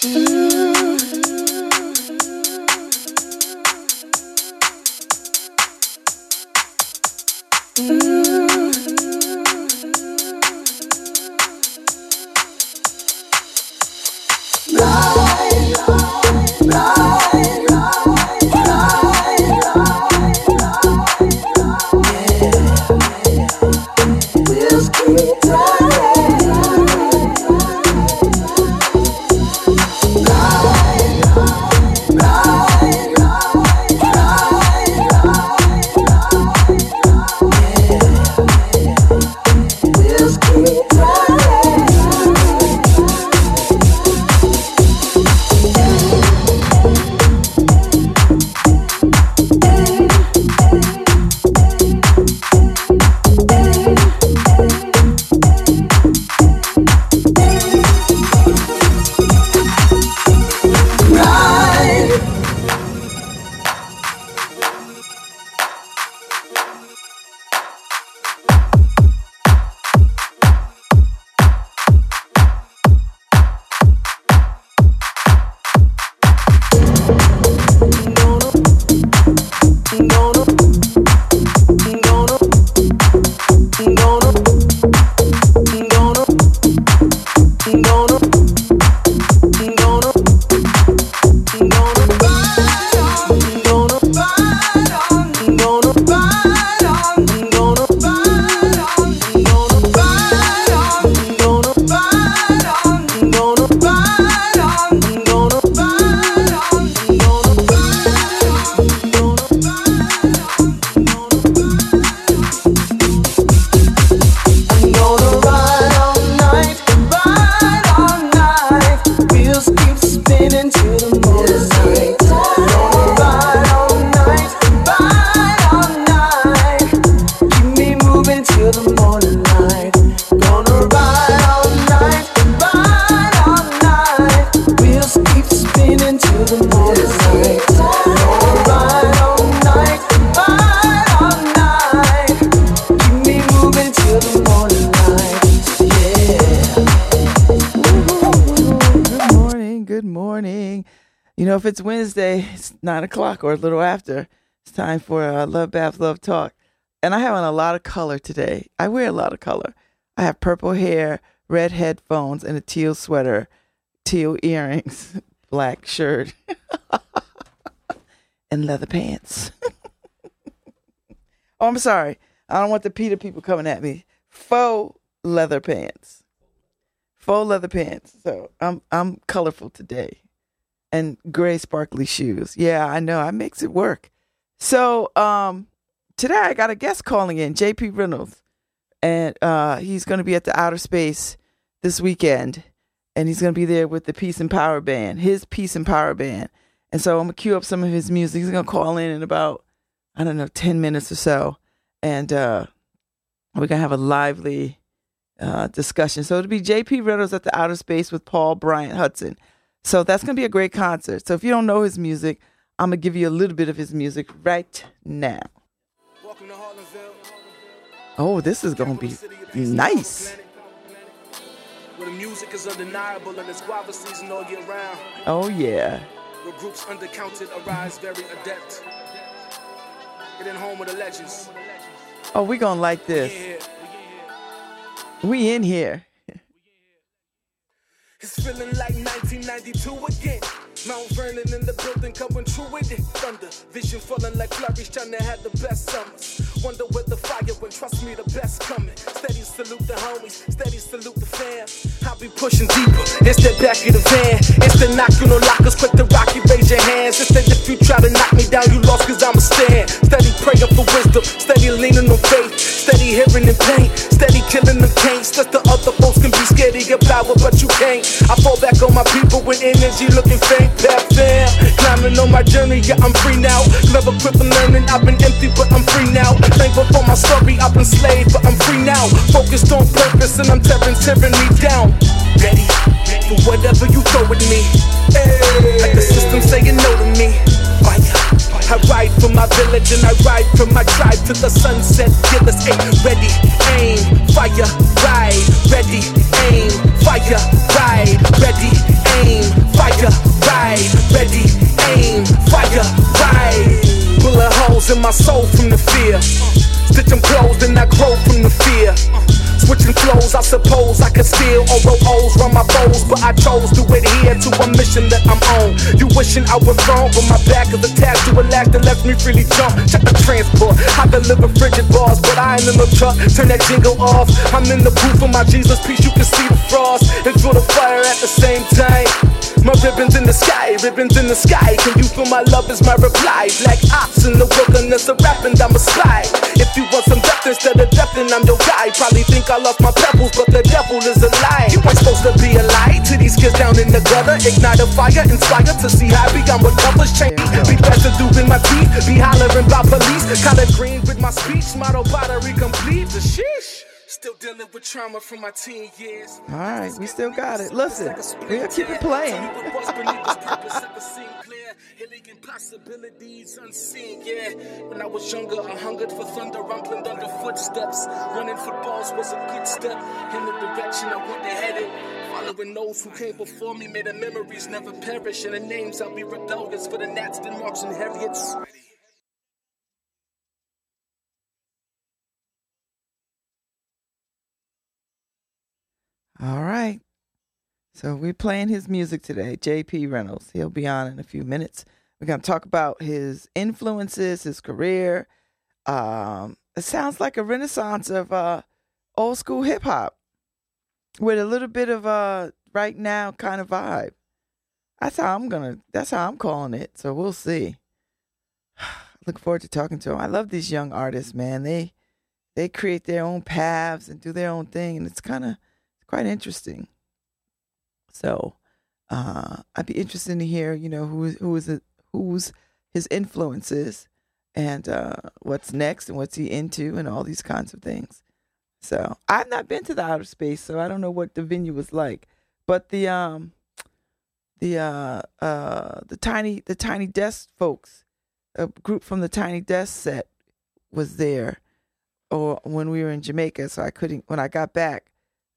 it's It's nine o'clock or a little after. It's time for uh, Love Babz Love Talk, and I have on a lot of color today. I wear a lot of color. I have purple hair, red headphones, and a teal sweater, teal earrings, black shirt, and leather pants. oh, I'm sorry. I don't want the PETA people coming at me. Faux leather pants. Faux leather pants. So I'm I'm colorful today and gray sparkly shoes. Yeah, I know. I makes it work. So um, today I got a guest calling in, JP Reynolds, and uh, he's going to be at the Outer Space this weekend, and he's going to be there with the Peace and Power Band, his Peace and Power Band. And so I'm gonna cue up some of his music. He's gonna call in in about I don't know ten minutes or so, and uh, we're gonna have a lively uh, discussion. So it'll be JP Reynolds at the Outer Space with Paul Bryant Hudson. So that's going to be a great concert. So if you don't know his music, I'm going to give you a little bit of his music right now. Oh, this is going to be nice. Where the music is undeniable and it's guava season all year round. Oh, yeah. Where groups undercounted arise very adept. Getting home with the legends. Oh, we going to like this. We in here. It's feeling like 1992 again. Mount Vernon in the building coming true with it. Thunder, vision falling like flurries, trying to have the best summers. Wonder where the fire went, trust me, the best coming. Steady salute the homies, steady salute the fam. I'll be pushing deeper, it's the back of the van. It's the knocking on lockers, quick to rock you, raise your hands. It's that if you try to knock me down, you lost, cause I'ma stand. Steady praying for wisdom, steady leaning on faith, steady hearing the pain, steady killing the can'ts. Just the other folks can be scared of your power, but you can't. I fall back on my people with energy looking faint. Pep fam, climbing on my journey, yeah, I'm free now. Never quit for learning, I've been empty, but I'm free now. Thankful for my story, I've been slave, but I'm free now. Focused on purpose, and I'm tearing, tearing me down. Ready for whatever you throw at me. Like the system saying no to me. I ride for my village and I ride for my tribe to the sunset. Killers ain't ready, aim, fire, ride, ready, aim, fire, ride, ready, aim, fire, ride, ready, aim, fire, ride. Bullet holes in my soul from the fear. Stitch them closed and I grow from the fear. Switching flows, I suppose I could steal or roll O's, run my foes, but I chose to adhere to a mission that I'm on. You wishing I was wrong, but my back is attached to a lack that lets me freely jump. Check the transport, I deliver frigid bars, but I ain't in the truck. Turn that jingle off. I'm in the booth of my Jesus piece, you can see the frost and feel the fire at the same time. My ribbons in the sky, ribbons in the sky. Can you feel my love is my reply? Black ops in the wilderness of rapping, I'm a spy. If you want some depth instead of depth, then I'm your guy. Probably think I lost my pebbles, but the devil is a lie. You ain't supposed to be a light to these kids down in the gutter. Ignite a fire, inspire to see how we got what colors change. Be better doing my teeth, be hollering about police. Color green with my speech, model battery complete. The sheesh. Still dealing with trauma from my teen years. All right, we still got it. Listen, we're gonna keep it playing. possibilities unseen, yeah. When I was younger, I hungered for thunder, rumbling under footsteps. Running footballs was a good step in the direction I wanted headed. Following those who came before me, may the memories never perish, and the names I'll be rebellious for the Nats, the Marks, and Harriets. All right. So we're playing his music today, JP Reynolds. He'll be on in a few minutes. We're going to talk about his influences, his career. Um, it sounds like a renaissance of uh, old school hip hop with a little bit of a right now kind of vibe. That's how I'm gonna. That's how I'm calling it. So we'll see. Look forward to talking to him. I love these young artists, man. They they create their own paths and do their own thing, and it's kind of quite interesting. So uh, I'd be interested to hear, you know, who who is it, who's his influences and uh, what's next and what's he into and all these kinds of things. So I've not been to the outer space, so I don't know what the venue was like. But the um the uh uh the tiny the tiny desk folks, a group from the tiny desk set was there or when we were in Jamaica, so I couldn't when I got back,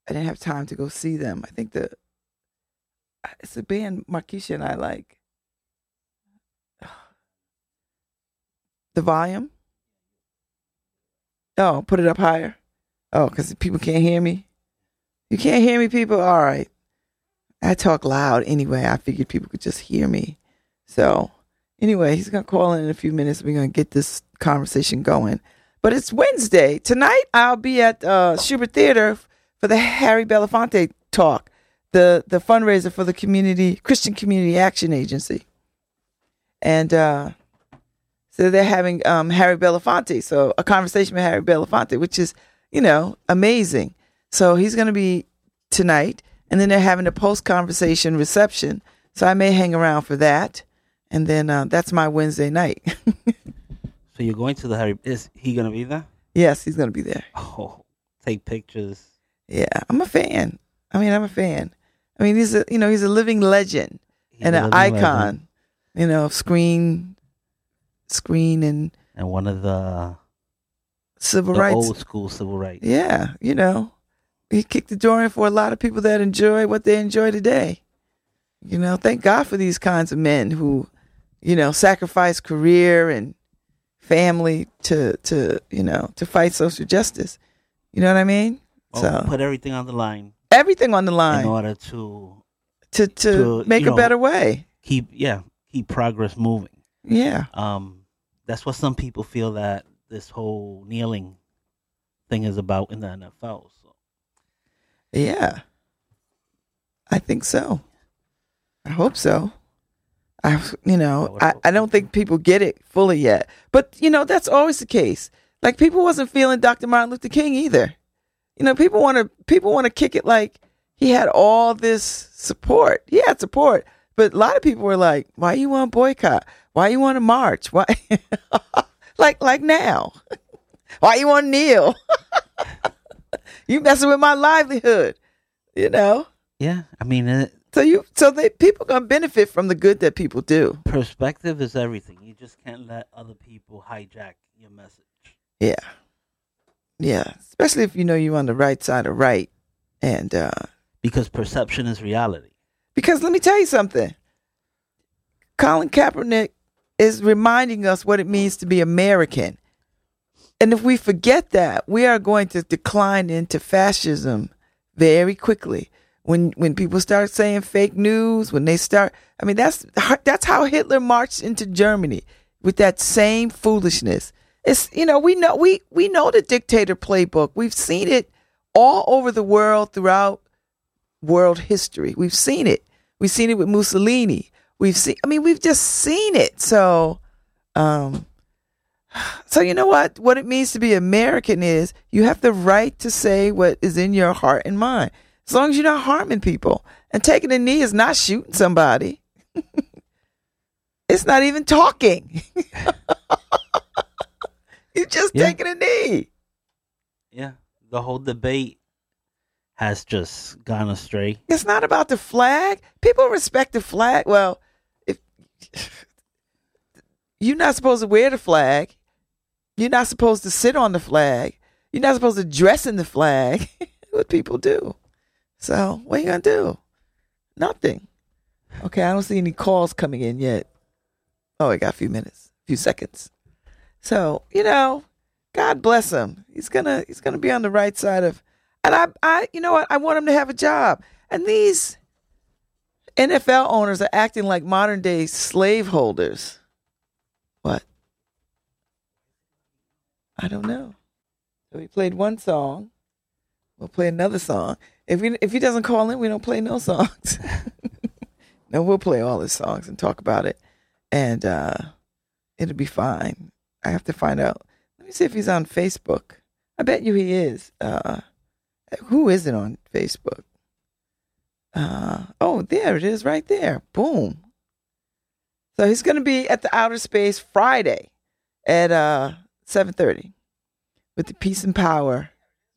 I didn't have time to go see them. I think the it's a band Marquisha and I like. The volume. Oh, put it up higher. Oh, because people can't hear me. You can't hear me, people. All right. I talk loud anyway. I figured people could just hear me. So anyway, he's gonna call in in a few minutes. We're gonna get this conversation going. But it's Wednesday tonight. I'll be at uh, Shubert Theater for the Harry Belafonte talk, the the fundraiser for the community Christian Community Action Agency, and uh, so they're having um, Harry Belafonte, so a conversation with Harry Belafonte, which is you know amazing. So he's going to be tonight, and then they're having a post conversation reception. So I may hang around for that, and then uh, that's my Wednesday night. so you're going to the Harry? Is he going to be there? Yes, he's going to be there. Oh, take pictures. Yeah, I'm a fan. I mean, I'm a fan. I mean, he's a you know he's a living legend He's and an icon. legend. You know, screen, screen and and one of the, civil the rights. old school civil rights. Yeah, you know, he kicked the door in for a lot of people that enjoy what they enjoy today. You know, thank God for these kinds of men who, you know, sacrifice career and family to to you know to fight social justice. You know what I mean? Well, so put everything on the line everything on the line in order to to, to to, make a know, better way. keep yeah keep progress moving. Yeah. Um, that's what some people feel that this whole kneeling thing is about in the NFL. So Yeah. I think so. I hope so. I, you know, I, I don't think people get it fully yet. But, you know, that's always the case. Like people wasn't feeling Dr. Martin Luther King either. You know, people want to, people want to kick it like he had all this support. He had support. But a lot of people were like, why you want to boycott? Why you want to march? Why? like, like now. why you want to kneel? you messing with my livelihood, you know? yeah, I mean, it, So you, so they people gonna benefit from the good that people do. perspective is everything. You just can't let other people hijack your message. Yeah, yeah. Especially if you know you're on the right side of right, and uh because perception is reality. because let me tell you something. Colin Kaepernick is reminding us what it means to be American. And if we forget that, we are going to decline into fascism very quickly. When when people start saying fake news, when they start, I mean that's that's how Hitler marched into Germany with that same foolishness. It's you know we know we we know the dictator playbook. We've seen it all over the world throughout world history. We've seen it. We've seen it with Mussolini. We've seen. I mean, we've just seen it. So, um, so you know what? What it means to be American is you have the right to say what is in your heart and mind, as long as you're not harming people. And taking a knee is not shooting somebody. it's not even talking. you're just Yeah. taking a knee. Yeah, the whole debate has just gone astray. It's not about the flag. People respect the flag. Well, if you're not supposed to wear the flag, you're not supposed to sit on the flag. You're not supposed to dress in the flag. what people do. So, what are you gonna do? Nothing. Okay, I don't see any calls coming in yet. Oh, I got a few minutes, a few seconds. So, you know, God bless him. He's gonna he's gonna be on the right side of and I I you know what? I want him to have a job. And these NFL owners are acting like modern day slaveholders. What? I don't know. So we played one song. We'll play another song. If we if he doesn't call in, we don't play no songs. no, we'll play all his songs and talk about it. And uh it'll be fine. I have to find out. Let me see if he's on Facebook. I bet you he is. Uh who isn't on Facebook? Uh, oh, there it is right there. Boom. So he's going to be at the Outer Space Friday at uh 7:30 with the Peace and Power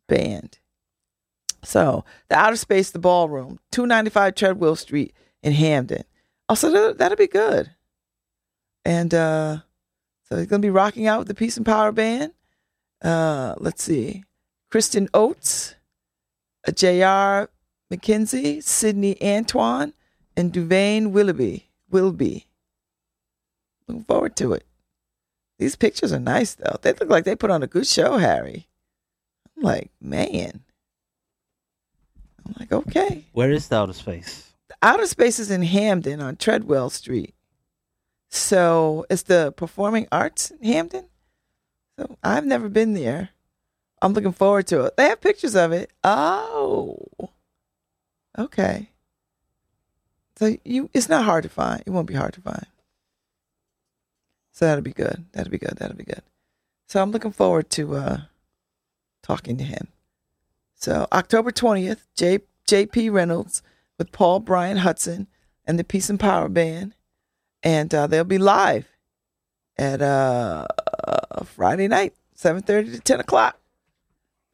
band. So, the Outer Space the Ballroom, 295 Treadwell Street in Hamden. Also that, that'll be good. And uh so he's going to be rocking out with the Peace and Power band. Uh let's see. Kristen Oates, J.R. McKenzie, Sydney Antoine, and Duvain Willoughby. Willoughby. Looking forward to it. These pictures are nice, though. They look like they put on a good show, Harry. I'm like, man. I'm like, okay. Where is the outer space? The outer space is in Hamden on Treadwell Street. So it's the Performing Arts in Hamden. So I've never been there. I'm looking forward to it. They have pictures of it. Oh. Okay. So you it's not hard to find. It won't be hard to find. So that'll be good. That'll be good. That'll be good. So I'm looking forward to uh talking to him. So October 20th, J JP Reynolds with Paul Brian Hudson and the Peace and Power Band. And uh, they'll be live at uh, Friday night, 7.30 to 10 o'clock.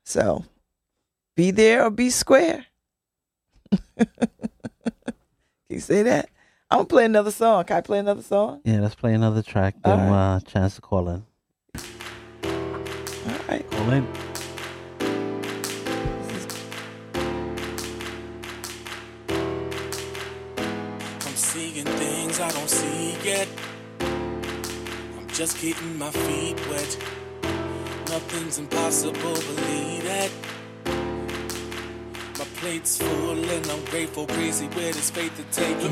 So be there or be square. Can you say that? I'm going to play another song. Can I play another song? Yeah, let's play another track. Give right. a chance to call in. All right. Call in. Just getting my feet wet. Nothing's impossible, believe that. Oh, oh, my plate's full and I'm grateful, crazy with this faith to take me.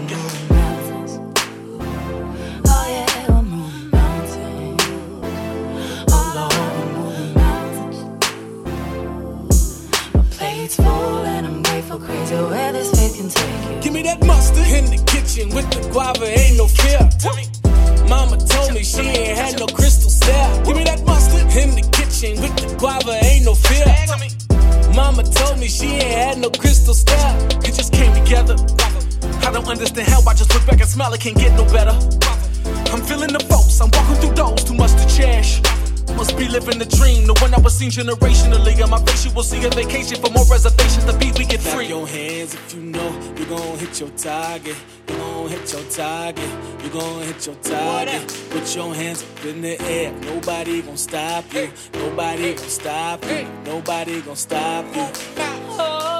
Oh yeah, we're moving mountains. Oh Lord, we're moving mountains. My plate's full and I'm grateful, crazy where this faith can take you. Give me that mustard in the kitchen with the guava, ain't no fear. Mama told me she ain't had no crystal stare. Give me that mustard in the kitchen with the guava, ain't no fear. Mama told me she ain't had no crystal stare. It just came together. I don't understand how I just look back and smile, it can't get no better. I'm feeling the force, I'm walking through doors, too much to cherish. Must be living the dream, the one I was seen generationally. On my face, you will see a vacation for more reservations. The beat we get free. Clap your hands if you know you're gonna hit your target. Gonna hit your target. You're gonna hit your target. Put your hands up in the air. Nobody gonna stop you. Nobody gonna stop you. Nobody gonna stop you. Oh.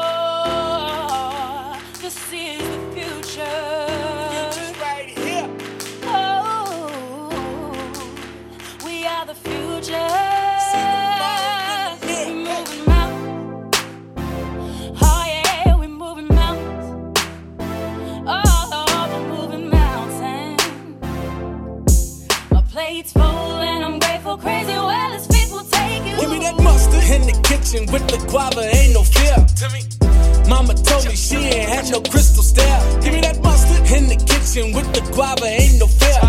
In the kitchen with the guava, ain't no fear. Mama told me she ain't had no crystal stare. Give me that mustard in the kitchen with the guava, ain't no fear.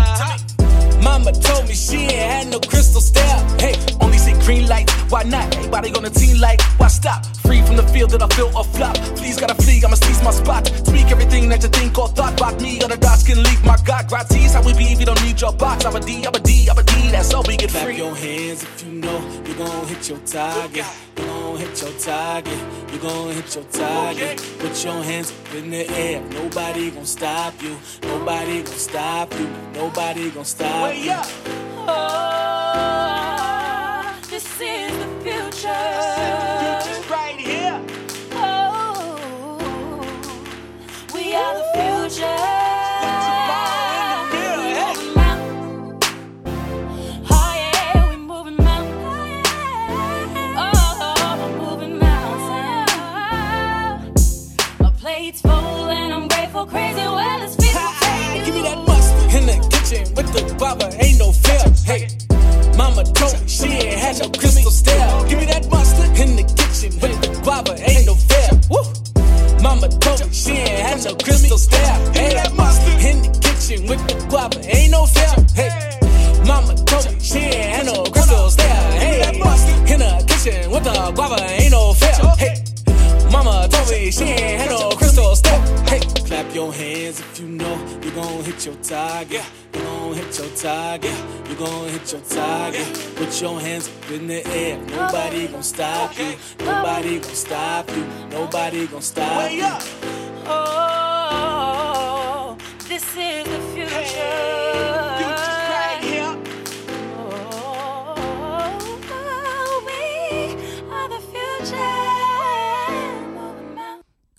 Mama told me she ain't had no crystal stare. Hey, only see green light, why not? Everybody on the team like, why stop? Free from the field that I feel or flop. Please gotta flee, I'ma seize my spot. Speak everything that you think or thought about me. The dark skin leave my God, gratis. How we be if you don't need your box? I'm a D, I'm a D, I'm a D, that's all we get free. Clap your hands if you know you're gonna hit your target. You're gonna hit your target. You're gonna hit your target. Put your hands up in the air. Nobody gonna stop you. Nobody gonna stop you. Nobody gonna stop Way you. up. Oh, this is the future. Nobody gonna stop Way you. up. Oh, this is the future. Future's right here. Oh, we are the future.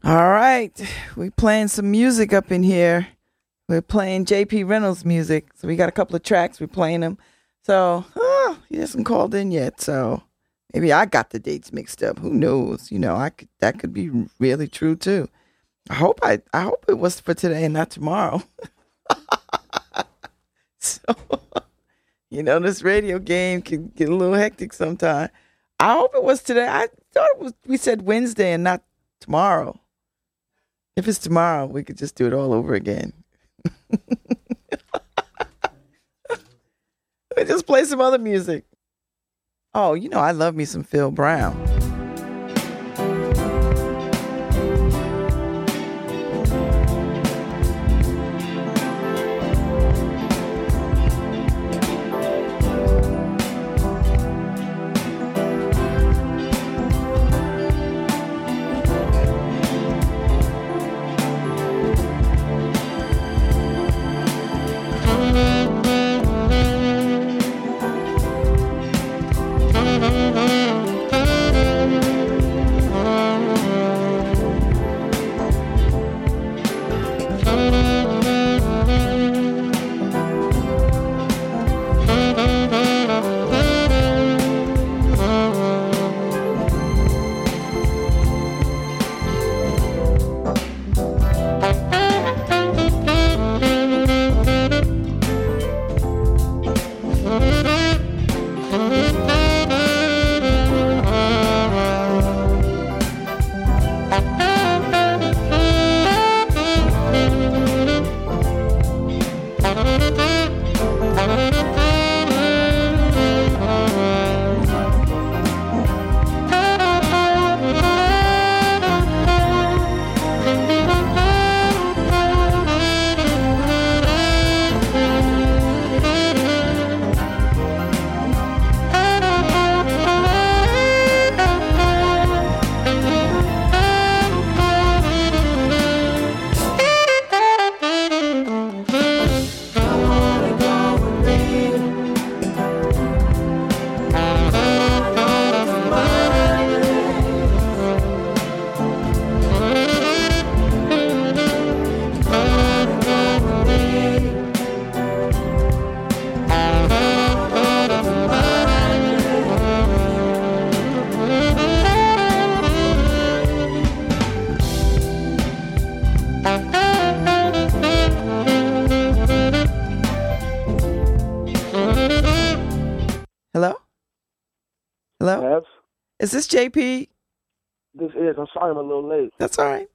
All right, we playing some music up in here. We're playing JP Reynolds music, so we got a couple of tracks. We're playing them. So uh, he hasn't called in yet, so maybe I got the dates mixed up. Who knows? You know, I could that could be really true too. I hope I I hope it was for today and not tomorrow. so you know, this radio game can get a little hectic sometime. I hope it was today. I thought it was. We said Wednesday and not tomorrow. If it's tomorrow, we could just do it all over again. Let me just play some other music. Oh, you know, I love me some Phil Brown. JP? this is. I'm sorry I'm a little late. That's all right.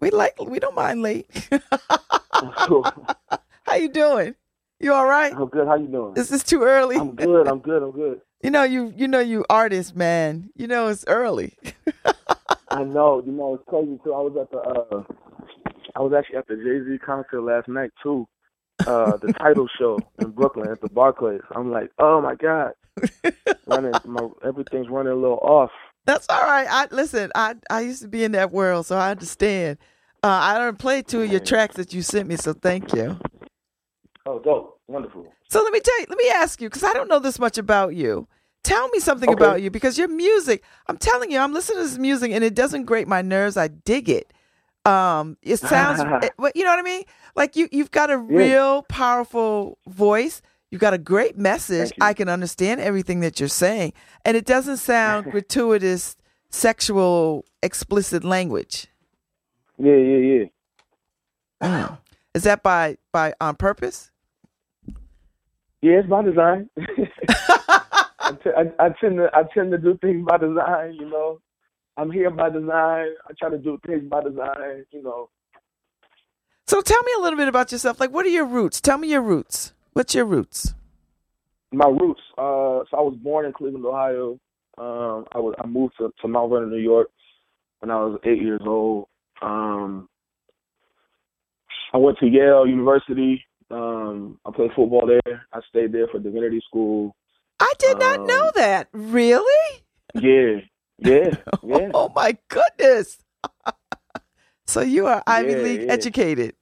We like we don't mind late. How you doing? You all right? I'm good. How you doing? Is this too early? I'm good. I'm good. I'm good. You know you you know you artist man. You know it's early. I know. You know, it's crazy too. I was at the. uh I was actually at the Jay Z concert last night too. Uh The Tidal show in Brooklyn at the Barclays. I'm like, oh my god, running. My everything's running a little off. That's all right. I listen. I I used to be in that world, so I understand. Uh, I don't play two of your tracks that you sent me, so thank you. Oh, dope. Wonderful. So let me tell you. Let me ask you, because I don't know this much about you. Tell me something Okay. about you, because your music. I'm telling you, I'm listening to this music, and it doesn't grate my nerves. I dig it. Um, it sounds. it- you know what I mean? Like you, you've got a real powerful voice. You've got a great message. I can understand everything that you're saying, and it doesn't sound gratuitous, sexual, explicit language. Yeah, yeah, yeah. Is that by by on purpose? Yeah, it's by design. I, t- I, I tend to I tend to do things by design. You know, I'm here by design. I try to do things by design. You know, So tell me a little bit about yourself. Like, what are your roots? Tell me your roots. What's your roots? my roots. Uh, so I was born in Cleveland, Ohio. Um, I was I moved to, to Mount Vernon, New York, when I was eight years old. Um, I went to Yale University. Um, I played football there. I stayed there for divinity school. I did not Um, know that. Really? Yeah, yeah, yeah. Oh my goodness. so you are Ivy Yeah, League yeah. educated.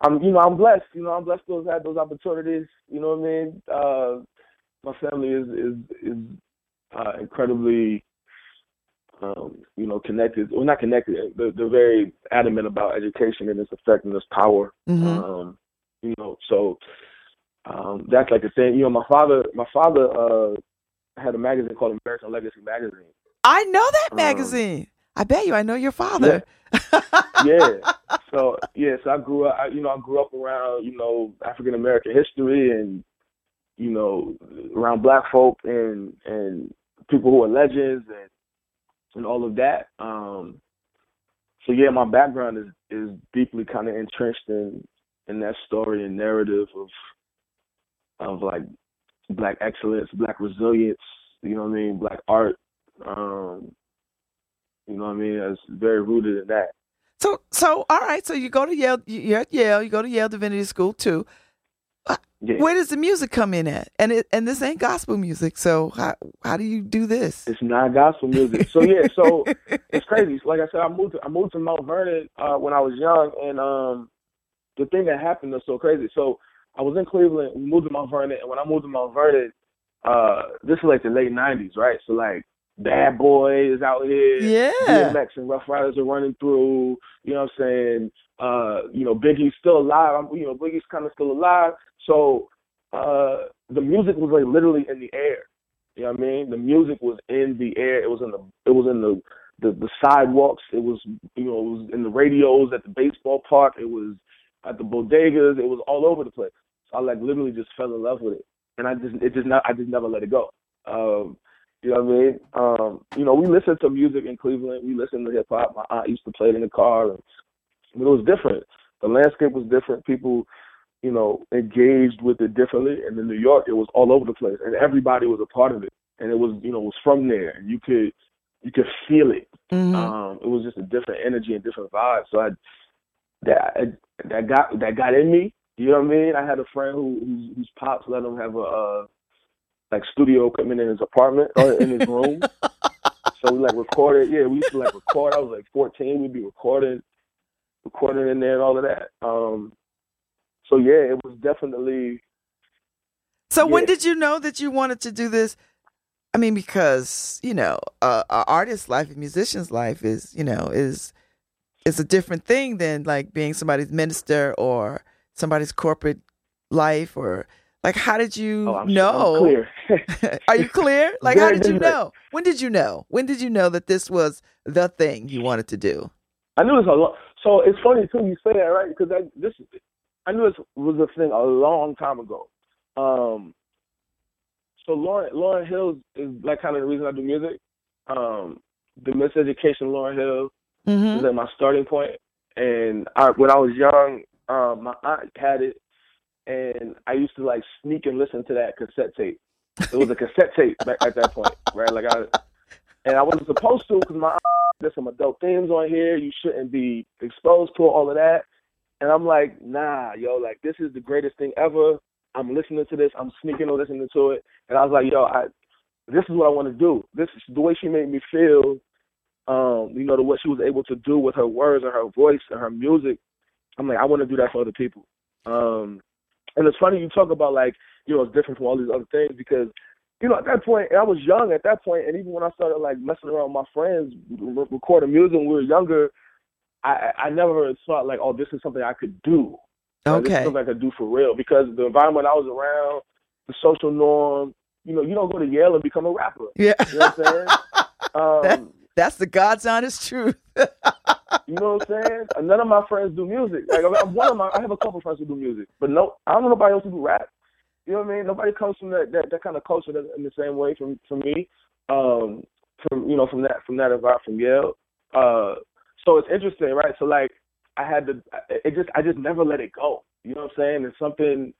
I'm, you know, I'm blessed. You know, I'm blessed to have had those opportunities. You know what I mean? Uh, my family is is is uh, incredibly, um, you know, connected. Well, not connected. They're, they're very adamant about education and its effect and its power. Mhm. Um, you know, so um, that's like the thing. You know, my father, my father uh, had a magazine called American Legacy Magazine. I know that Um, magazine. I bet you I know your father. yeah. So yeah, so I grew up. I, you know, I grew up around you know African American history and you know around Black folk and and people who are legends and and all of that. Um. So yeah, my background is is deeply kind of entrenched in in that story and narrative of of like black excellence, black resilience. You know what I mean? Black art. Um. You know what I mean? It's very rooted in that. So so all right, so you go to Yale you- you're at Yale, you go to Yale Divinity School too. Yeah. Where does the music come in at? And it and this ain't gospel music, so how how do you do this? It's not gospel music. So yeah, so it's crazy. Like I said, I moved to I moved to Mount Vernon uh when I was young and um the thing that happened was so crazy. So I was in Cleveland, we moved to Mount Vernon, and when I moved to Mount Vernon, uh this is like the late nineties, right? So like Bad Boy is out here. Yeah. DMX and Ruff Ryders are running through. You know what I'm saying? Uh, you know, Biggie's still alive. I'm, you know, Biggie's kind of still alive. So uh, the music was like literally in the air. You know what I mean? The music was in the air. It was in the it was in the the, the sidewalks. It was you know it was in the radios at the baseball park. It was at the bodegas. It was all over the place. So I like literally just fell in love with it, and I just it just not I just never let it go. Um, you know what I mean? Um, you know, we listened to music in Cleveland. We listened to hip hop. My aunt used to play it in the car, and but it was different. The landscape was different. People, you know, engaged with it differently. And in New York, it was all over the place, and everybody was a part of it. And it was, you know, it was from there, you could, you could feel it. Mhm. Um, it was just a different energy and different vibe. So I, that that got that got in me. You know what I mean? I had a friend who whose, whose pops let him have a uh, like studio equipment in his apartment or in his room. so we like recorded. Yeah, we used to like record. I was like 14. We'd be recording, recording in there and all of that. Um, so yeah, it was definitely So when did you know that you wanted to do this? I mean, because you know, uh, an artist's life, a musician's life is, you know, is is a different thing than like being somebody's minister or somebody's corporate life or like. How did you oh, know? I'm clear. Are you clear? Like, how did you know? When did you know? When did you know that this was the thing you wanted to do? I knew this a lot. So it's funny too. You say that right because I this I knew this was a thing a long time ago. Um, so Lauryn Lauryn Hill is like kind of the reason I do music. Um, the miseducation of Lauryn Hill hmm is like my starting point. And I, when I was young, um, my aunt had it, and I used to like sneak and listen to that cassette tape. It was a cassette tape back at that point, right? Like I, and I wasn't supposed to because my there's some adult themes on here. You shouldn't be exposed to all of that. And I'm like, nah, yo, like this is the greatest thing ever. I'm listening to this. I'm sneaking and listening to it. And I was like, yo, I, this is what I want to do. This is the way she made me feel. Um, you know, the what she was able to do with her words and her voice and her music. I'm like, I want to do that for other people. Um, and it's funny you talk about like, you know, it's different from all these other things because, you know, at that point, I was young at that point, and even when I started like messing around with my friends, re- recording music when we were younger, I I never thought like, oh, this is something I could do. Like, this is Okay. something I could do for real because the environment I was around, the social norm, you know, you don't go to Yale and become a rapper. Yeah. You know what I'm saying? That- Um, That's the God's honest truth. you know what I'm saying? None of my friends do music. Like I'm one of my, I have a couple friends who do music, but no, I don't know nobody else who do rap. You know what I mean? Nobody comes from that that, that kind of culture in the same way from from me. Um, from you know from that from that environment from Yale. Uh, so it's interesting, right? So like I had to, it just I just never let it go. You know what I'm saying? There's something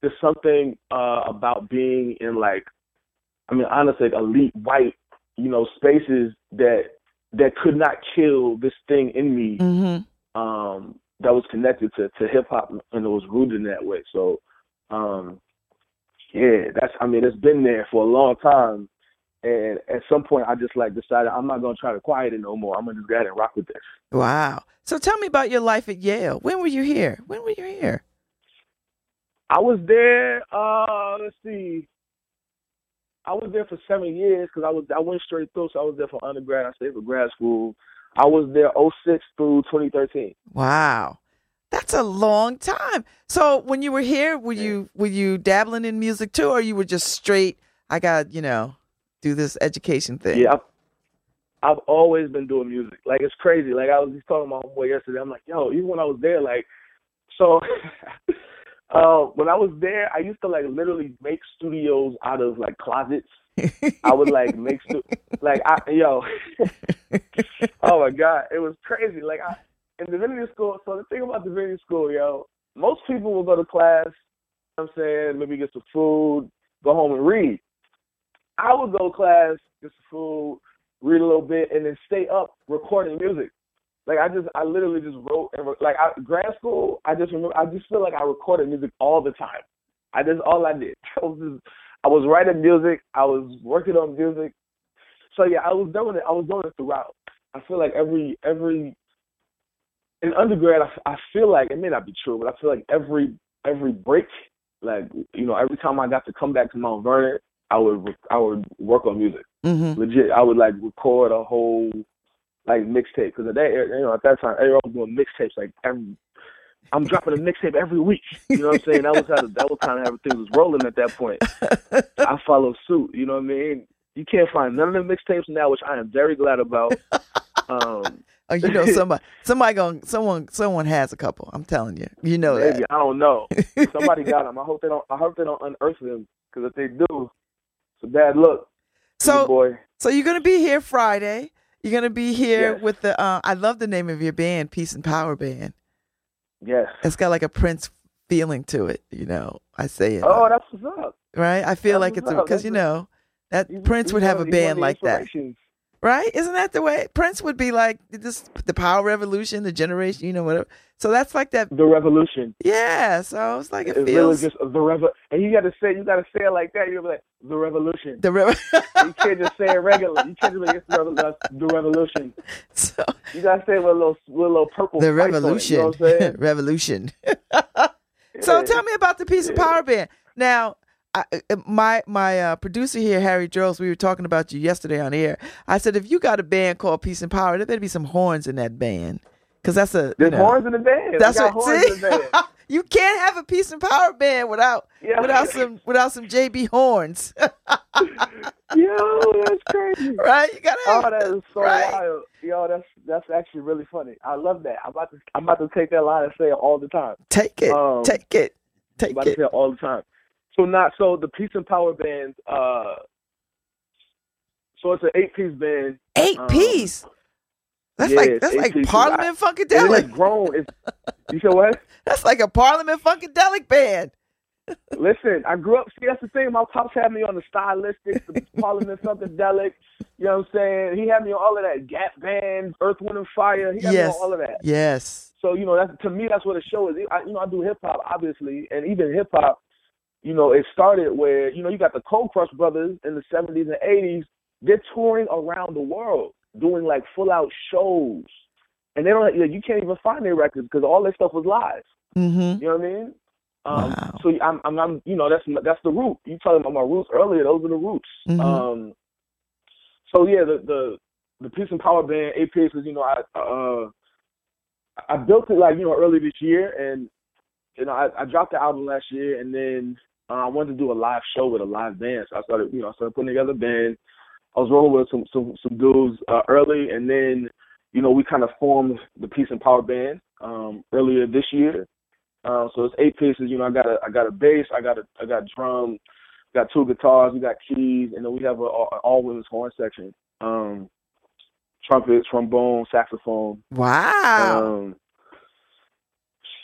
there's something uh about being in like I mean honestly elite white you know spaces that that could not kill this thing in me hmm um that was connected to to hip hop and it was rooted in that way. So um yeah, that's I mean it's been there for a long time. And at some point I just like decided I'm not gonna try to quiet it no more. I'm gonna just go ahead and rock with this. Wow. So tell me about your life at Yale. When were you here? When were you here? I was there uh let's see. I was there for seven years because I was I went straight through, so I was there for undergrad. I stayed for grad school. I was there 06 through 2013. Wow. That's a long time. So when you were here, were you were you dabbling in music too, or you were just straight? I got you know, do this education thing. Yeah, I've, I've always been doing music. Like it's crazy. Like I was just talking to my boy yesterday. I'm like, yo, even when I was there, like, so, uh, when I was there, I used to like literally make studios out of like closets. I would like make stu- like I yo, oh my god, it was crazy. Like I in divinity school. So the thing about divinity school, yo, most people will go to class. You know what I'm saying maybe get some food, go home and read. I would go to class, get some food, read a little bit, and then stay up recording music. Like I just, I literally just wrote and like I, grad school. I just remember, I just feel like I recorded music all the time. I just all I did. I was just, I was writing music. I was working on music. So yeah, I was doing it. I was doing it throughout. I feel like every every in undergrad, I, I feel like it may not be true, but I feel like every every break, like you know, every time I got to come back to Mount Vernon, I would I would work on music. hmm Legit, I would like record a whole like mixtape because at that you know at that time everyone was doing mixtapes like every. I'm dropping a mixtape every week. You know what I'm saying? That was how the, that was kind of how everything was rolling at that point. I follow suit. You know what I mean? You can't find none of the mixtapes now, which I am very glad about. Um, Oh, you know somebody, somebody going, someone, someone has a couple. I'm telling you, you know maybe that. I don't know. Somebody got them. I hope they don't. I hope they don't unearth them because if they do, it's a bad look. So, boy, so you're gonna be here Friday. You're gonna be here Yes. with the. Uh, I love the name of your band, Peace and Power Band. yes. It's got like a Prince feeling to it. You know, I say it Oh, that's what's up. right. I feel that's like it's because you know that Prince would have a one of- he's one of band like that. Right? Isn't that the way Prince would be like this? The Power Revolution, the generation, you know, whatever. So that's like that. The revolution. Yeah. So it's like it It's really just the rev. And you got to say, you got to say it like that. You're like the revolution. the re- You can't just say it regular. You can't just like it's the, revo- the revolution. so, You got to say it with a little, with a little purple. the spice on it, revolution, you know revolution. So Yeah. tell me about the piece Yeah. Power Band. Now, I, uh, my my uh, producer here, Harry Jones, we were talking about you yesterday on air. I said if you got a band called Peace and Power, there better be some horns in that band, because that's a There's know, horns in the band. We what. horns See, in the band. you can't have a Peace and Power band without Yeah. without some without some JB horns, Yo, that's crazy. right? You gotta have. Oh, that is so Right. wild. Yo, that's that's actually really funny. I love that. I'm about to I'm about to take that line and say it all the time. Take it, um, take it, I'm take about to say it all the time. So not so the Peace and Power band. Uh, so it's an eight piece band. Eight Um, piece. That's yeah, like it's that's like pieces. Parliament And Funkadelic. has grown. It's, you said what? That's like a Parliament Funkadelic band. Listen, I grew up. See, that's the thing. My pops had me on the stylistics, the Parliament Funkadelic. You know what I'm saying? He had me on all of that. Gap Band, Earth, Wind and Fire. He had Yes. me on all of that. Yes. So you know, that's to me, that's what a show is. I, you know, I do hip hop, obviously, and even hip hop. You know, it started where you know you got the Cold Crush brothers in the '70s and '80s. They're touring around the world, doing like full out shows, and they don't. You know, you can't even find their records because all their stuff was live. Mm-hmm. You know what I mean? Um, Wow. So I'm, I'm, I'm, you know, that's that's the root. You talking about my roots earlier? Those are the roots. Mhm. Um, so yeah, the the the Peace and Power Band, eight pieces. You know, I uh, I built it like you know early this year, and you know I, I dropped the album last year, and then uh, I wanted to do a live show with a live band. So I started, you know, I started putting together a band. I was rolling with some some some dudes uh, early, and then you know we kind of formed the Peace and Power Band um, earlier this year. Uh, so it's eight pieces. You know, I got a I got a bass, I got a I got drum, got two guitars, we got keys, and then we have a, a all women's horn section. Um, trumpet, trombone, saxophone. Wow. Um,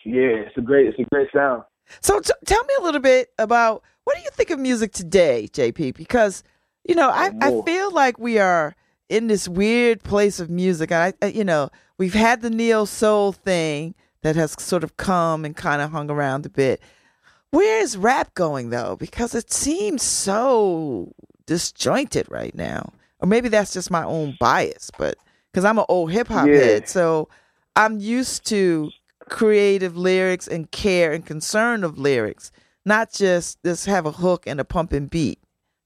yeah, it's a great it's a great sound. So t- tell me a little bit about what do you think of music today, JP? Because you know, I, I feel like we are in this weird place of music. I, I you know, we've had the neo soul thing that has sort of come and kind of hung around a bit. Where is rap going though? Because it seems so disjointed right now. Or maybe that's just my own bias, but because I'm an old hip hop Yeah. head, so I'm used to creative lyrics and care and concern of lyrics, not just just have a hook and a pumping beat.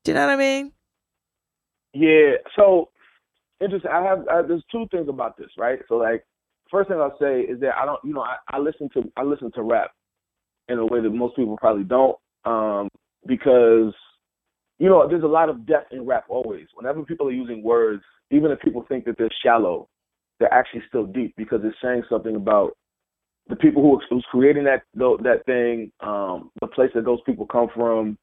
Do you know what I mean? Yeah. So interesting. I have I, there's two things about this, right? So like, first thing I'll say is that I don't, you know, I, I listen to I listen to rap in a way that most people probably don't, um, because you know there's a lot of depth in rap always. Whenever people are using words, even if people think that they're shallow, they're actually still deep because it's saying something about the people who who's creating that that thing, um, the place that those people come from,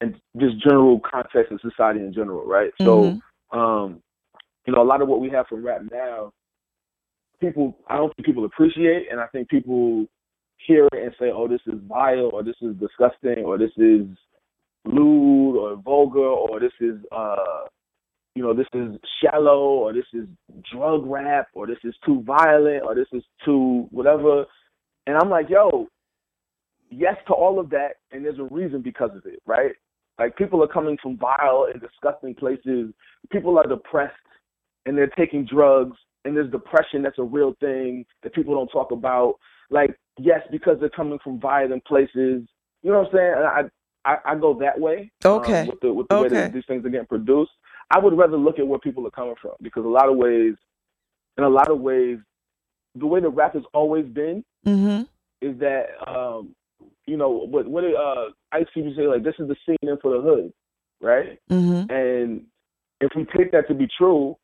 and just general context of society in general, right? So, um, you know, a lot of what we have from rap now, people I don't think people appreciate, and I think people hear it and say, "Oh, this is vile," or "This is disgusting," or "This is lewd," or "vulgar," or "This is uh." You know, this is shallow, or this is drug rap, or this is too violent, or this is too whatever. And I'm like, yo, yes to all of that, and there's a reason because of it, right? Like people are coming from vile and disgusting places. People are depressed and they're taking drugs, and there's depression that's a real thing that people don't talk about. Like, yes, because they're coming from violent places. You know what I'm saying? And I I, I go that way. um, Okay. with the with the way that these things are getting produced. I would rather look at where people are coming from because a lot of ways, in a lot of ways, the way the rap has always been Mm-hmm. is that um, you know what what did, uh Ice Cube say like this is the scene in for the hood, right? Mm-hmm. And if we take that to be true,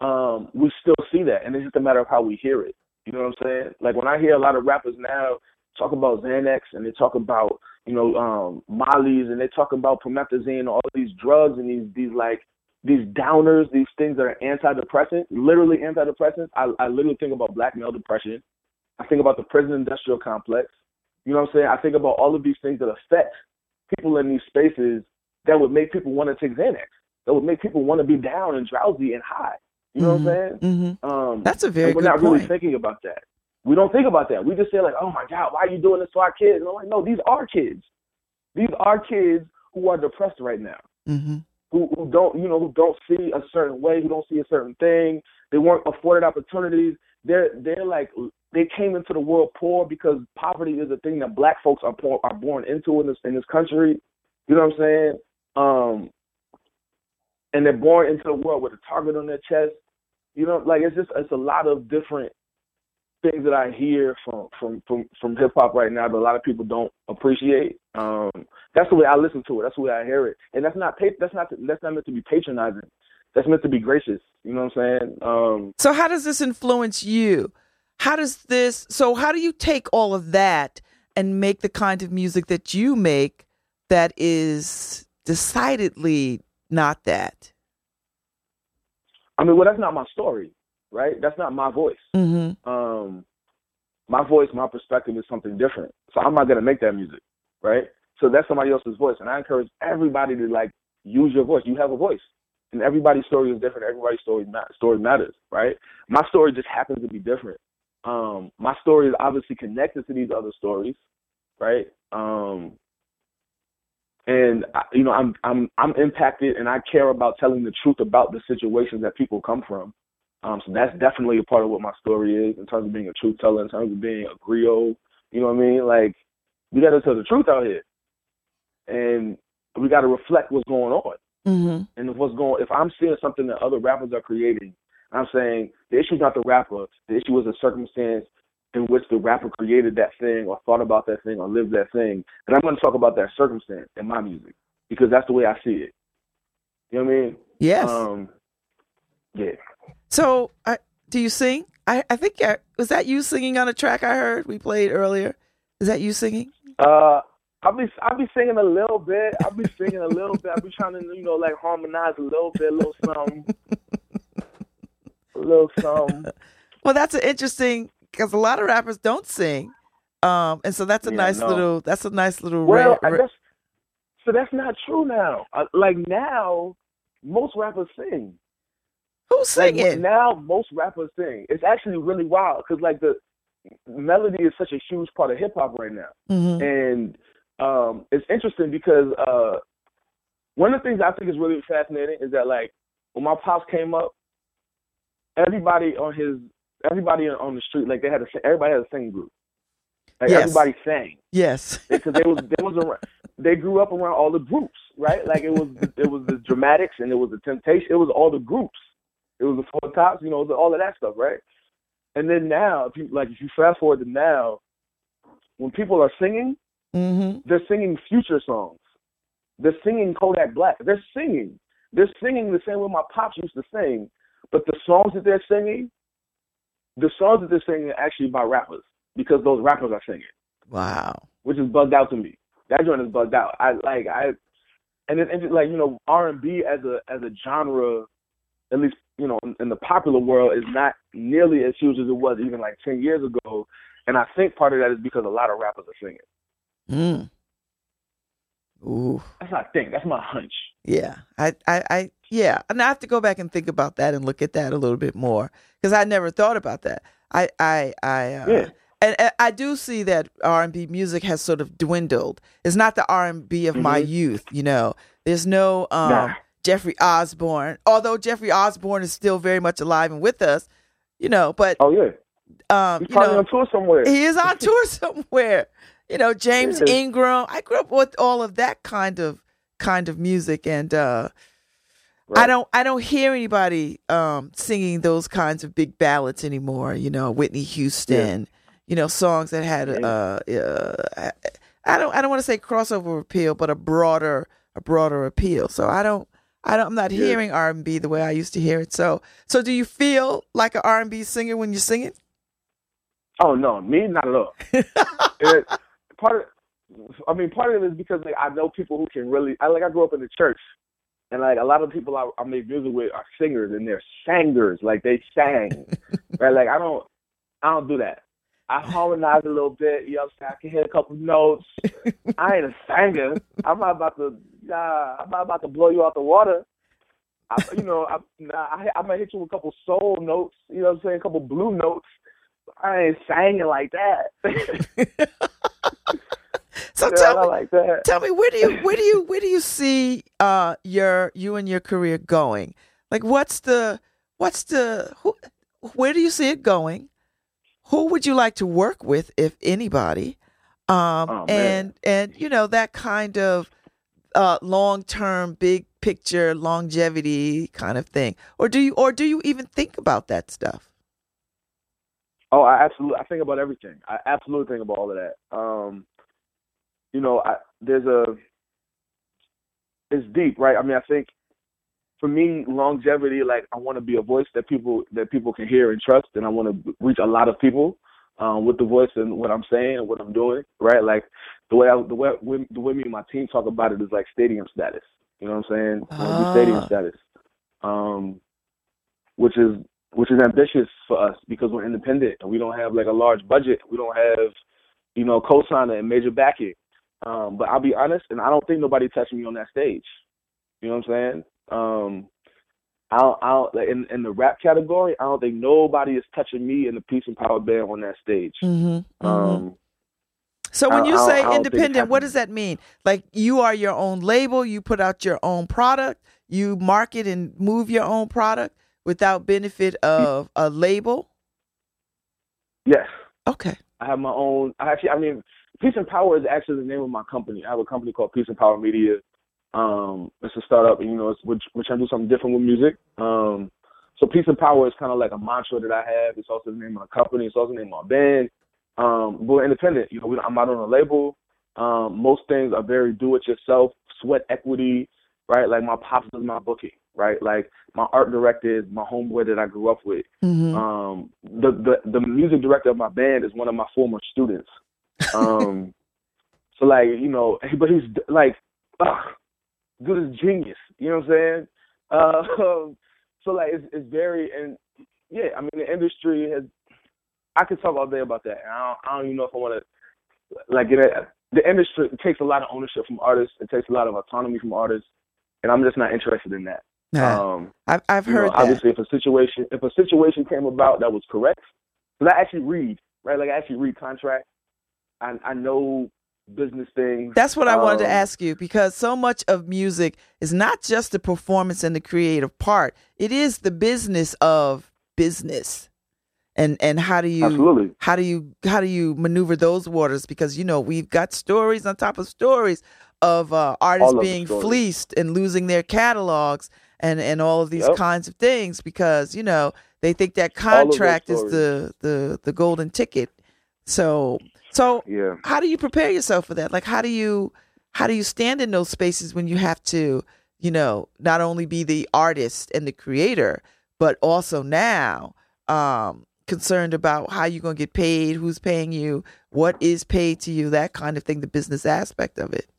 um, we still see that, and it's just a matter of how we hear it. You know what I'm saying? Like when I hear a lot of rappers now talk about Xanax and they talk about you know um, Molly's and they talk about promethazine and all these drugs and these these like these downers, these things that are antidepressant, literally antidepressants. I, I literally think about black male depression. I think about the prison industrial complex. You know what I'm saying? I think about all of these things that affect people in these spaces that would make people want to take Xanax. That would make people want to be down and drowsy and high. You know what I'm saying? Mm-hmm. Um, That's a very we're not point. really thinking about that. We don't think about that. We just say like, "Oh my God, why are you doing this to our kids?" And I'm like, "No, these are kids. These are kids who are depressed right now, mm-hmm. who who don't, you know, who don't see a certain way, who don't see a certain thing. They weren't afforded opportunities. They're they're like they came into the world poor because poverty is a thing that black folks are poor, are born into in this in this country. You know what I'm saying? Um, and they're born into the world with a target on their chest. You know, like it's just it's a lot of different things that I hear from from from from hip hop right now that a lot of people don't appreciate. Um, that's the way I listen to it. That's the way I hear it, and that's not that's not that's not meant to be patronizing. That's meant to be gracious. You know what I'm saying? Um, So how does this influence you? How does this so how do you take all of that and make the kind of music that you make that is decidedly not that? I mean, well, that's not my story, right? That's not my voice. Mm-hmm. Um, my voice, my perspective is something different. So I'm not gonna make that music, right? So that's somebody else's voice, and I encourage everybody to like use your voice. You have a voice, and everybody's story is different. Everybody's story story matters, right? My story just happens to be different. Um, my story is obviously connected to these other stories, right? Um, and I, you know, I'm I'm I'm impacted, and I care about telling the truth about the situations that people come from. Um, so that's definitely a part of what my story is in terms of being a truth teller, in terms of being a griot. You know what I mean? Like we got to tell the truth out here, and we got to reflect what's going on. Mm-hmm. And if what's going, if I'm seeing something that other rappers are creating, I'm saying the issue is not the rapper. The issue is the circumstance in which the rapper created that thing, or thought about that thing, or lived that thing. And I'm going to talk about that circumstance in my music because that's the way I see it. You know what I mean? Yes. Um, yeah. so, I, do you sing? I, I think I, was that you singing on a track I heard we played earlier. Is that you singing? Uh, I'll be I'll be singing a little bit. I'll be singing a little bit. I'll be trying to you know like harmonize a little bit, a little something, a little something. Well, that's an interesting because a lot of rappers don't sing, um, and so that's a Yeah, nice no. little that's a nice little Well, ra- I guess so. That's not true now. Uh, like now, most rappers sing. who's Like singing? now, most rappers sing. It's actually really wild because like the melody is such a huge part of hip hop right now. Mhm. and um, it's interesting because uh, one of the things I think is really fascinating is that like when my pops came up, everybody on his everybody on the street like they had a everybody had a singing group. Like Yes. everybody sang Yes. because they was they was around, they grew up around all the groups, right? Like it was it was the Dramatics and it was the Temptation. It was all the groups. It was the Four Tops, you know, all of that stuff, right? And then now, if you like, if you fast forward to now, when people are singing, hmm they're singing future songs. They're singing Kodak Black. They're singing. They're singing the same way my pops used to sing, but the songs that they're singing, the songs that they're singing are actually by rappers because those rappers are singing, Wow. which is bugged out to me. That joint is bugged out. I like I, and it, and like you know R and B as a as a genre, at least you know in, in the popular world is not nearly as huge as it was even like ten years ago. And I think part of that is because a lot of rappers are singing. Mm. Ooh. That's not I think. That's my hunch. Yeah, I, I, I, yeah, and I have to go back and think about that and look at that a little bit more because I never thought about that. I, I, I, uh, Yeah. and, and I do see that R and B music has sort of dwindled. It's not the R and B of my Mhm. youth, you know. There's no um, Nah. Jeffrey Osborne, although Jeffrey Osborne is still very much alive and with us, you know. But Oh yeah. um, He's probably know, on tour somewhere. he is on tour somewhere. You know, James Ingram. I grew up with all of that kind of kind of music, and uh, I don't I don't hear anybody um, singing those kinds of big ballads anymore. You know, Whitney Houston. You know, songs that had uh, uh, I don't I don't want to say crossover appeal, but a broader a broader appeal. So I don't. I don't, I'm not Yeah. hearing R and B the way I used to hear it. So, so do you feel like an R and B singer when you're singing? Oh no, me not at all. it, part of, I mean, part of it is because like I know people who can really. I like I grew up in the church, and like a lot of people I, I make music with are singers, and they're singers. Like they sang, right? Like I don't, I don't do that. I harmonize a little bit. You know, what I'm saying? I can hit a couple notes. I ain't a singer. I'm not about to. Nah, I'm not about to blow you out the water. I, you know, I, nah, I, I might hit you with a couple soul notes. You know what I'm saying? A couple blue notes. I ain't singing like that. So Yeah, tell me, like tell me where do you where do you where do you see uh your you and your career going? Like what's the what's the who, where do you see it going? Who would you like to work with if anybody? Um Oh, and and you know that kind of uh long-term big picture longevity kind of thing. Or do you or do you even think about that stuff? Oh, I absolutely. I think about everything. I absolutely think about all of that. Um, you know, I, there's a. It's deep, right? I mean, I think for me, longevity, like I want to be a voice that people that people can hear and trust, and I want to reach a lot of people um, with the voice and what I'm saying and what I'm doing, right? Like the way I, the way the way me and my team talk about it is like stadium status. You know what I'm saying? We wanna Ah. stadium status, um, which is which is ambitious for us because we're independent and we don't have like a large budget. We don't have you know cosigner and major backing. Um, but I'll be honest, and I don't think nobody touched me on that stage. You know what I'm saying? Um, I don't, I don't, like in in the rap category, I don't think nobody is touching me in the Peace and Power band on that stage. Mm-hmm. Um, So when I- you I say I don't think it's independent, what does that mean? Like you are your own label, you put out your own product, you market and move your own product without benefit of a label? yes, Okay. I have my own. I actually, I mean, Peace and Power is actually the name of my company. I have a company called Peace and Power Media. Um, it's a startup, and you know, it's, we're, we're trying to do something different with music. Um, so Peace and Power is kind of like a mantra that I have. It's also the name of my company. It's also the name of my band. Um, but we're independent. You know, we, I'm not on a label. Um, most things are very do-it-yourself, sweat equity, right? Like my pops does my booking, right? Like my art director is my homeboy that I grew up with. Mm-hmm. Um, the, the the music director of my band is one of my former students. Um, so like you know, but he's like, ugh, good as genius. You know what I'm saying? Uh, so like it's it's very and yeah, I mean the industry has. I could talk all day about that. And I don't, I don't even know if I want to like get it. The industry takes a lot of ownership from artists. It takes a lot of autonomy from artists, and I'm just not interested in that. Nah, Um, I've, I've know, heard that. obviously, if a situation if a situation came about that was correct, because I actually read right, like I actually read contracts. I I know business things. That's what I wanted to Um, ask you because so much of music is not just the performance and the creative part. It is the business of business. And and how do you Absolutely. how do you how do you maneuver those waters because you know we've got stories on top of stories of uh, artists of being fleeced and losing their catalogs and and all of these Yep. kinds of things because you know they think that contract is the the the golden ticket. So so Yeah. how do you prepare yourself for that? Like how do you how do you stand in those spaces when you have to, you know, not only be the artist and the creator, but also now um concerned about how you're going to get paid, who's paying you, what is paid to you, that kind of thing, the business aspect of it.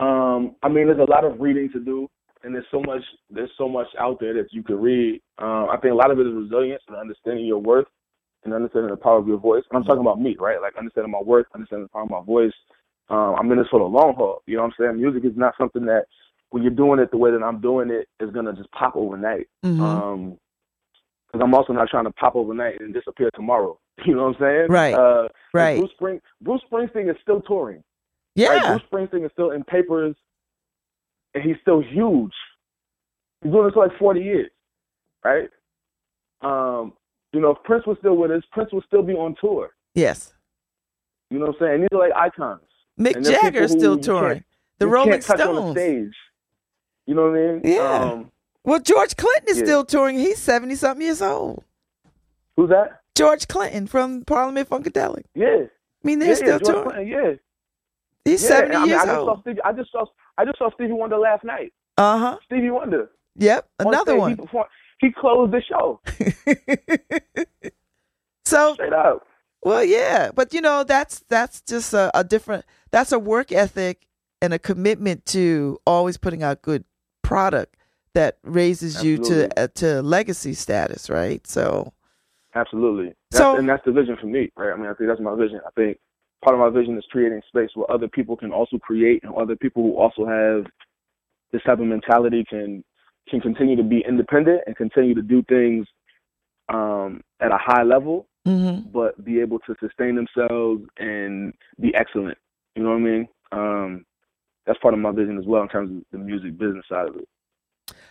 Um, I mean, there's a lot of reading to do, and there's so much there's so much out there that you can read. Um, I think a lot of it is resilience and understanding your worth and understanding the power of your voice. And I'm talking about me, right? Like understanding my worth, understanding the power of my voice. Um, I'm in this for the long haul. You know what I'm saying? Music is not something that when you're doing it the way that I'm doing it is gonna just pop overnight. Mhm. Um, because I'm also not trying to pop overnight and disappear tomorrow. You know what I'm saying? Right. Uh, right. Bruce Spring Bruce Springsteen is still touring. Yeah. Bruce Springsteen is still in papers, and he's still huge. He's doing this for like 40 years, right? Um, you know, if Prince was still with us, Prince would still be on tour. yes. You know what I'm saying? These are like icons. Mick And Jagger is still who you can't- touring. The Rolling can't on the Stones. stage. You know what I mean? Yeah. Um, Well, George Clinton is Yeah. still touring. He's 70 something years old. who's that? George Clinton from Parliament Funkadelic. Yeah. I mean, they're yeah, still George touring. Clinton, yeah. He's yeah. 70 I mean, years I just saw old. Stevie, I just saw I just saw Stevie Wonder last night. Uh huh. Stevie Wonder. Yep. On Another stage, one. He, he closed the show so straight up. Well, yeah, but you know that's that's just a, a different. That's a work ethic and a commitment to always putting out good product that raises you to uh, to legacy status, right? So, Absolutely. That's, So- and that's the vision for me, right? I mean, I think that's my vision. I think part of my vision is creating space where other people can also create, and other people who also have this type of mentality can can continue to be independent and continue to do things um, at a high level, mhm. but be able to sustain themselves and be excellent. You know what I mean? Um, that's part of my vision as well in terms of the music business side of it.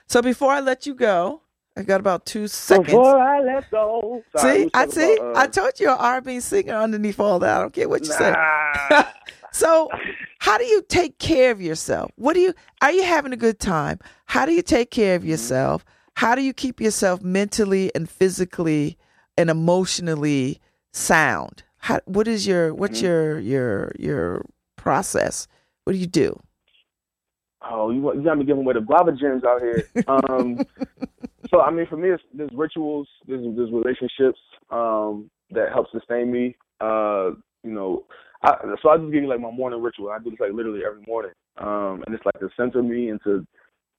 so before I let you go, I got about two seconds. Before I let go. Sorry, see, I see. about, uh, I told you, an R&B singer underneath all that. I don't care what you say. So, how do you take care of yourself? What do you are you having a good time? How do you take care of yourself? How do you keep yourself mentally and physically and emotionally sound? How, what is your what's your your your process? What do you do? Oh, you, you got me giving away the guava gems out here. Um, so I mean, for me, it's, there's rituals, there's, there's relationships um, that help sustain me. Uh, you know, I, so I just give you like my morning ritual. I do this like literally every morning, um, and it's like to center me and to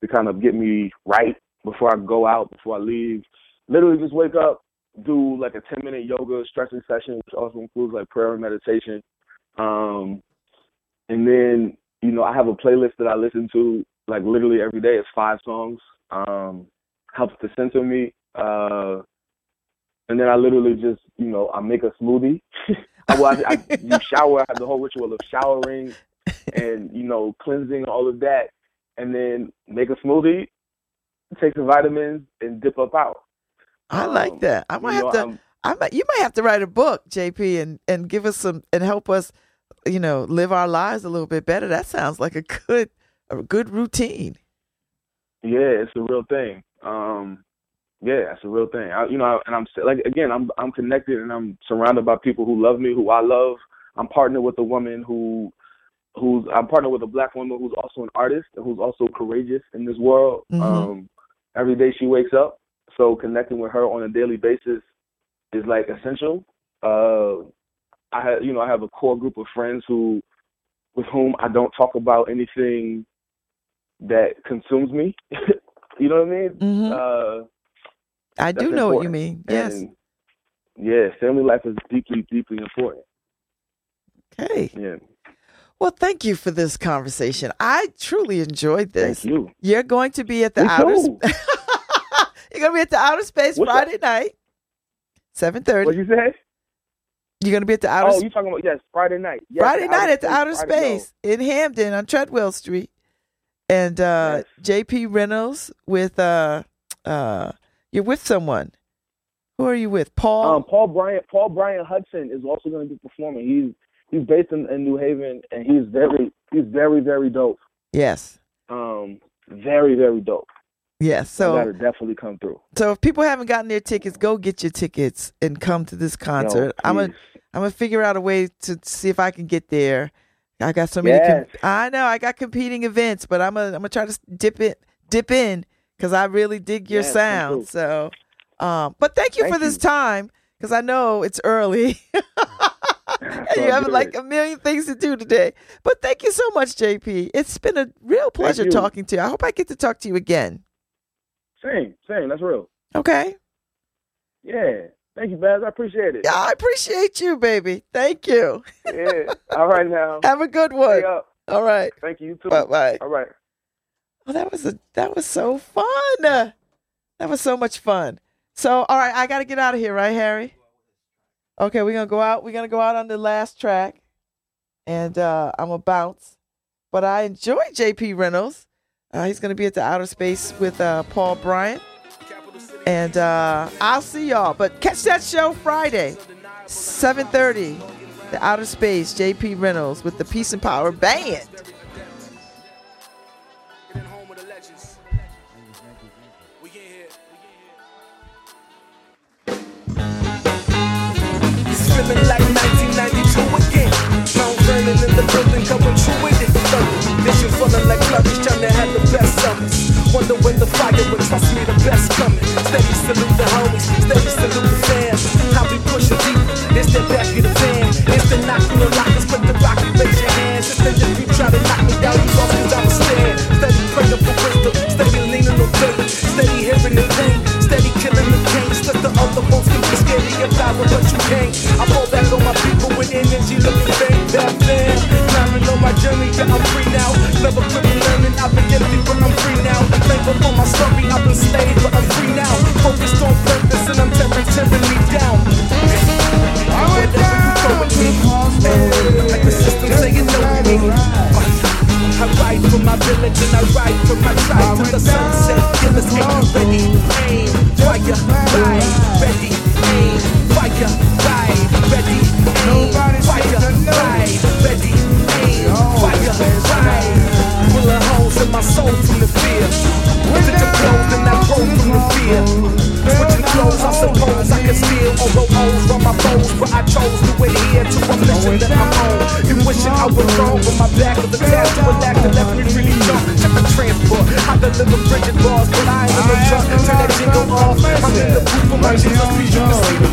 to kind of get me right before I go out, before I leave. Literally, just wake up, do like a ten minute yoga stretching session, which also includes like prayer and meditation. Um, and then you know I have a playlist that I listen to like literally every day. It's five songs. Um, helps to center me. Uh, and then I literally just, you know, I make a smoothie. well, I, I, you shower, I have the whole ritual of showering and, you know, cleansing, all of that. And then make a smoothie, take some vitamins, and dip up out. I like Um, that. I might have know, to. I'm- I might. You might have to write a book, JP, and and give us some and help us, you know, live our lives a little bit better. That sounds like a good a good routine. Yeah, it's a real thing. Um, yeah, it's a real thing. I, you know, and I'm like again, I'm I'm connected and I'm surrounded by people who love me, who I love. I'm partnered with a woman who, who's I'm partnered with a black woman who's also an artist and who's also courageous in this world. Mhm. Um, every day she wakes up, so connecting with her on a daily basis is like essential. Uh, I have, you know, I have a core group of friends who, with whom I don't talk about anything that consumes me. you know what I mean? Mhm. Uh, I do know what you mean. Yes. And, yeah, family life is deeply, deeply important. Okay. Yeah. Well, thank you for this conversation. I truly enjoyed this. Thank you. You're going to be at the Me outer. Sp- You're going to be at the outer space What's Friday night, seven thirty. What you say? You're going to be at the outer. Oh, you talking about yes, Friday night. Yes, Friday night at the outer Friday- yo. space in Hamden on Treadwell Street, and uh, Yes. J.P. Reynolds with uh, uh, you're with someone. Who are you with? Paul. Um, Paul Bryant. Paul Bryant Hudson is also going to be performing. He's he's based in, in New Haven, and he's very he's very very dope. yes, Um, very very dope. Yes. So definitely come through. so if people haven't gotten their tickets, go get your tickets and come to this concert. Yo, I'm gonna. I'm gonna figure out a way to see if I can get there. I got so many. Yes. I know I got competing events, but I'm gonna I'm gonna try to dip it dip in because I really dig your Yes, sound. So, um, but thank you Thank for this you. time because I know it's early. and you have good. like a million things to do today. But thank you so much, JP. It's been a real pleasure talking to you. I hope I get to talk to you again. Same, same. That's real. Okay. Yeah. Thank you, Babz. I appreciate it. Yeah, I appreciate you, baby. Thank you. Yeah. All right now. Have a good one. All right. Thank you. You too. Bye bye. All right. Oh, that was a that was so fun. That was so much fun. So, all right, I got to get out of here, right, Harry? Okay, we're gonna go out. We're gonna go out on the last track, and uh, I'm gonna bounce. But I enjoy J.P. Reynolds. Uh, he's gonna be at the outer space with uh, Paul Bryant, and uh, I'll see y'all. But catch that show Friday, 7:30. The outer space, J.P. Reynolds with the Peace and Power Band. like 1992 again. In the building, coming true with it. Thunder, vision falling like flourish, trying to have the best summers. Wonder when the fire will trust me, the best coming. Steady salute the homies, steady salute the fans. How we pushing deep, it's the back of the van. It's the knocking the lockers, put the rock and raise your hands. It's the if you try to knock me down, you off cause I'm a stand. Steady praying for wisdom, steady leaning on faith, steady hearing the pain, steady killing the pain. Slip the other can be scary about but you can't. I fall back on my people with energy, looking bang, my journey, I'm free now. Never quit learning, I've been empty, but I'm free now. For my story, I've been but I'm free now. Focused on purpose, and I'm tearing, tearing me down. I went down to the Like the system saying no to me. I ride for my village and I ride for my tribe to the sunset. Killers ain't ready, aim, fire, ride, ready, aim, fire, ride, ready, aim, fire, ride, ready, aim, fire. Full holes in my soul from the fear. I grow from the fear. Switching clothes, I suppose I can steal. Although O's run my foes, but I chose to adhere to a mission that I'm wishing I was but my back was a lack that me really bars, but I in the. Turn that jingle off. I'm in the booth for my Jesus, you can see the